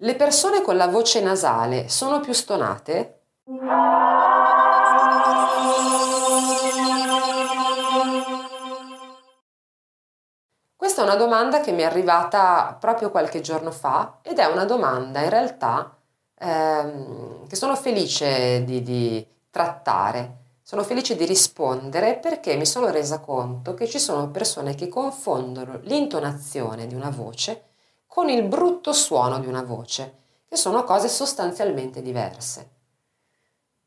Le persone con la voce nasale sono più stonate? Questa è una domanda che mi è arrivata proprio qualche giorno fa ed è una domanda in realtà ehm, che sono felice di, di trattare, sono felice di rispondere perché mi sono resa conto che ci sono persone che confondono l'intonazione di una voce con il brutto suono di una voce, che sono cose sostanzialmente diverse.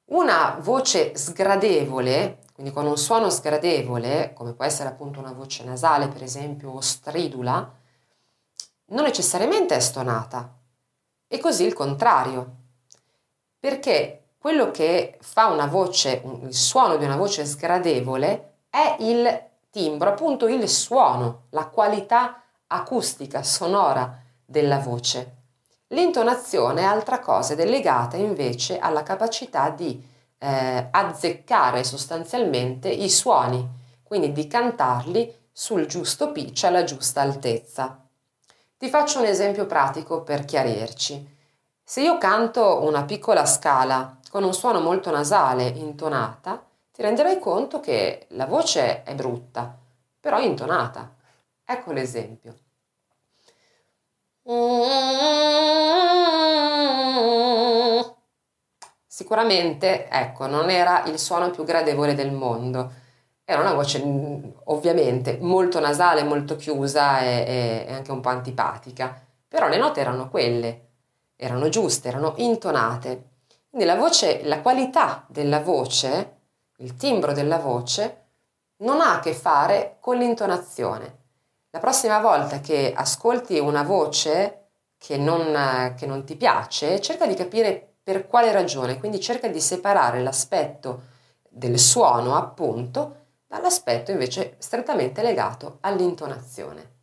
Una voce sgradevole, quindi con un suono sgradevole, come può essere appunto una voce nasale per esempio o stridula, non necessariamente è stonata. E così il contrario. Perché quello che fa una voce, il suono di una voce sgradevole è il timbro, appunto il suono, la qualità acustica, sonora della voce. L'intonazione è altra cosa ed è legata invece alla capacità di eh, azzeccare sostanzialmente i suoni, quindi di cantarli sul giusto pitch alla giusta altezza. Ti faccio un esempio pratico per chiarirci. Se io canto una piccola scala con un suono molto nasale, intonata, ti renderai conto che la voce è brutta, però intonata. Ecco l'esempio. Sicuramente, ecco, non era il suono più gradevole del mondo. Era una voce mm, ovviamente molto nasale, molto chiusa e, e anche un po' antipatica, però le note erano quelle, erano giuste, erano intonate. Quindi la voce, la qualità della voce, il timbro della voce, non ha a che fare con l'intonazione. La prossima volta che ascolti una voce che non, che non ti piace, cerca di capire per quale ragione, quindi cerca di separare l'aspetto del suono, appunto, dall'aspetto invece strettamente legato all'intonazione.